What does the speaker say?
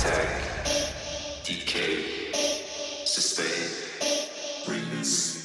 Attack. Decay. Sustain. Release.